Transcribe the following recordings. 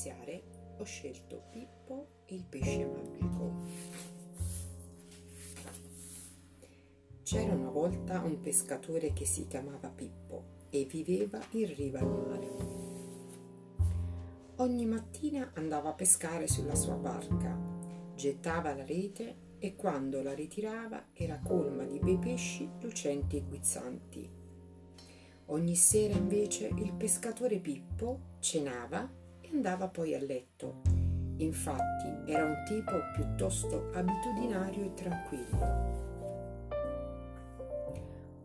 iniziare ho scelto Pippo e il pesce magico. C'era una volta un pescatore che si chiamava Pippo e viveva in riva al mare. Ogni mattina andava a pescare sulla sua barca, gettava la rete e quando la ritirava era colma di bei pesci lucenti e guizzanti. Ogni sera invece il pescatore Pippo cenava andava poi a letto. Infatti era un tipo piuttosto abitudinario e tranquillo.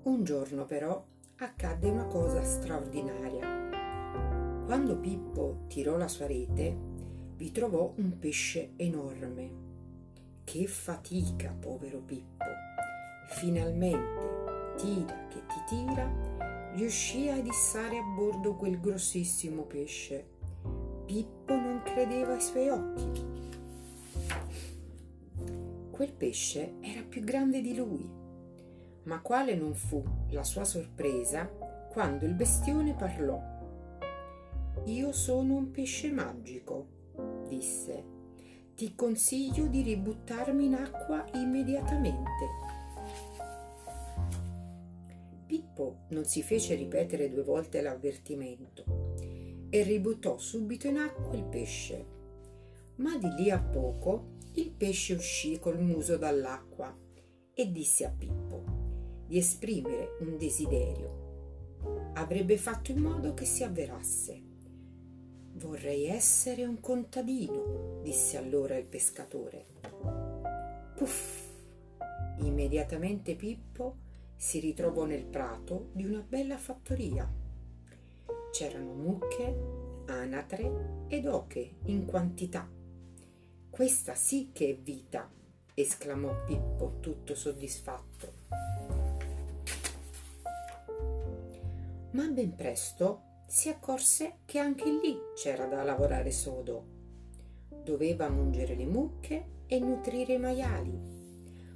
Un giorno però accadde una cosa straordinaria. Quando Pippo tirò la sua rete, vi trovò un pesce enorme. Che fatica, povero Pippo! Finalmente, tira che ti tira, riuscì a issare a bordo quel grossissimo pesce. Pippo non credeva ai suoi occhi. Quel pesce era più grande di lui ma quale non fu la sua sorpresa quando il bestione parlò. Io sono un pesce magico, disse. Ti consiglio di ributtarmi in acqua immediatamente. Pippo non si fece ripetere due volte l'avvertimento e ributtò subito in acqua il pesce. Ma di lì a poco il pesce uscì col muso dall'acqua e disse a Pippo di esprimere un desiderio. Avrebbe fatto in modo che si avverasse. Vorrei essere un contadino, disse allora il pescatore. Puff! Immediatamente Pippo si ritrovò nel prato di una bella fattoria. C'erano mucche, anatre ed oche in quantità. Questa sì che è vita, esclamò Pippo tutto soddisfatto. ma ben presto si accorse che anche lì c'era da lavorare sodo. Doveva mungere le mucche e nutrire i maiali.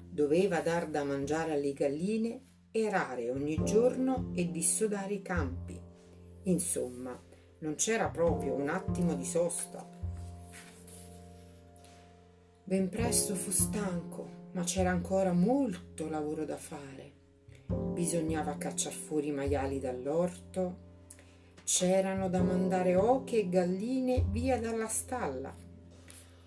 Doveva dar da mangiare alle galline, erare ogni giorno e dissodare i campi. Insomma, non c'era proprio un attimo di sosta. Ben presto fu stanco, ma c'era ancora molto lavoro da fare bisognava cacciar fuori i maiali dall'orto, c'erano da mandare oche e galline via dalla stalla,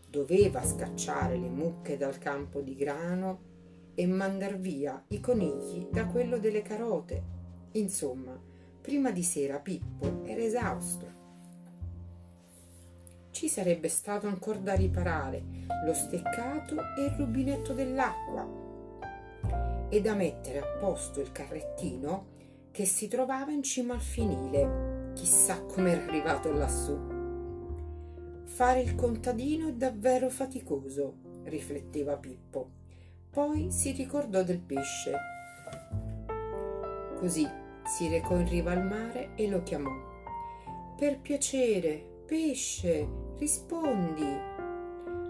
doveva scacciare le mucche dal campo di grano e mandar via i conigli da quello delle carote. Insomma, prima di sera Pippo era esausto. Ci sarebbe stato ancora da riparare lo steccato e il rubinetto dell'acqua e da mettere a posto il carrettino che si trovava in cima al finile. Chissà com'era arrivato lassù. Fare il contadino è davvero faticoso, rifletteva Pippo. Poi si ricordò del pesce. Così si recò in riva al mare e lo chiamò. Per piacere, pesce, rispondi.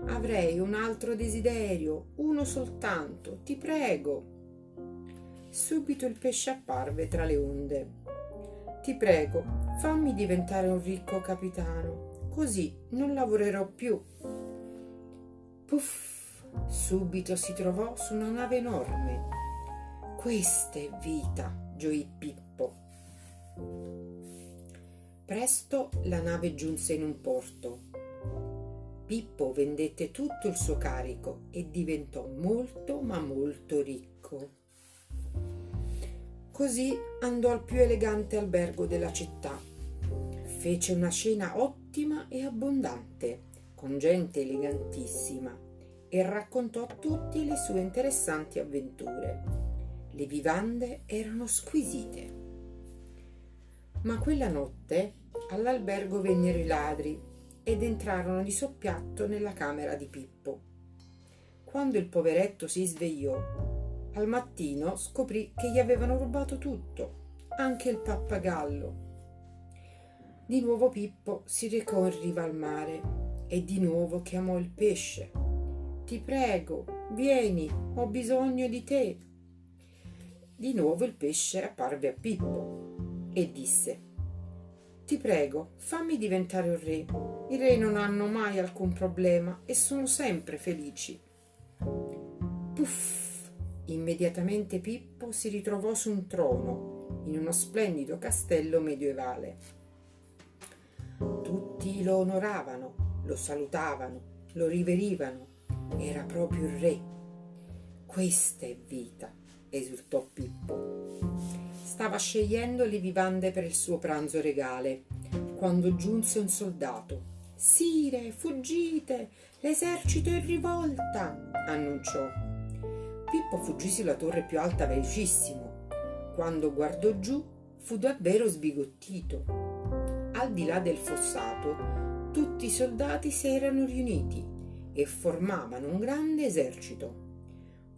Avrei un altro desiderio, uno soltanto, ti prego. Subito il pesce apparve tra le onde. Ti prego, fammi diventare un ricco capitano, così non lavorerò più. Puff! Subito si trovò su una nave enorme. Questa è vita, gioì Pippo. Presto la nave giunse in un porto. Pippo vendette tutto il suo carico e diventò molto ma molto ricco. Così andò al più elegante albergo della città. Fece una cena ottima e abbondante, con gente elegantissima, e raccontò a tutti le sue interessanti avventure. Le vivande erano squisite. Ma quella notte all'albergo vennero i ladri ed entrarono di soppiatto nella camera di Pippo. Quando il poveretto si svegliò, al mattino scoprì che gli avevano rubato tutto, anche il pappagallo. Di nuovo Pippo si recò in riva al mare e di nuovo chiamò il pesce. Ti prego, vieni, ho bisogno di te. Di nuovo il pesce apparve a Pippo e disse Ti prego, fammi diventare un re. I re non hanno mai alcun problema e sono sempre felici. Puff! Immediatamente Pippo si ritrovò su un trono in uno splendido castello medievale. Tutti lo onoravano, lo salutavano, lo riverivano. Era proprio il re. Questa è vita, esultò Pippo. Stava scegliendo le vivande per il suo pranzo regale, quando giunse un soldato. Sire, fuggite! L'esercito è in rivolta! annunciò. Pippo fuggì sulla torre più alta velocissimo. Quando guardò giù fu davvero sbigottito. Al di là del fossato, tutti i soldati si erano riuniti e formavano un grande esercito.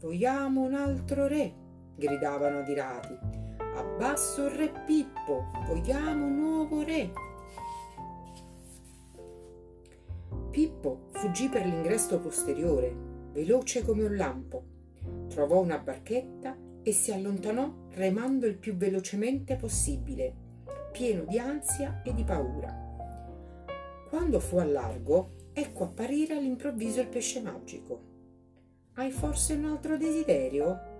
Vogliamo un altro re, gridavano adirati. Abbasso il re Pippo, vogliamo un nuovo re. Pippo fuggì per l'ingresso posteriore, veloce come un lampo trovò una barchetta e si allontanò remando il più velocemente possibile, pieno di ansia e di paura. Quando fu a largo, ecco apparire all'improvviso il pesce magico. Hai forse un altro desiderio?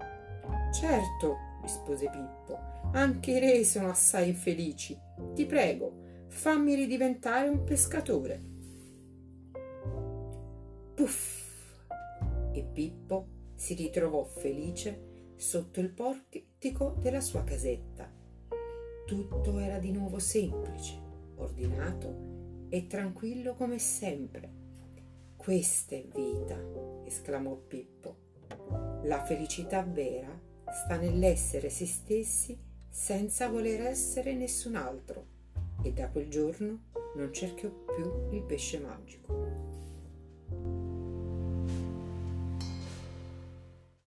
Certo, rispose Pippo, anche i re sono assai infelici. Ti prego, fammi ridiventare un pescatore. Puff! E Pippo si ritrovò felice sotto il portico della sua casetta. Tutto era di nuovo semplice, ordinato e tranquillo come sempre. Questa è vita, esclamò Pippo. La felicità vera sta nell'essere se stessi senza voler essere nessun altro. E da quel giorno non cercò più il pesce magico.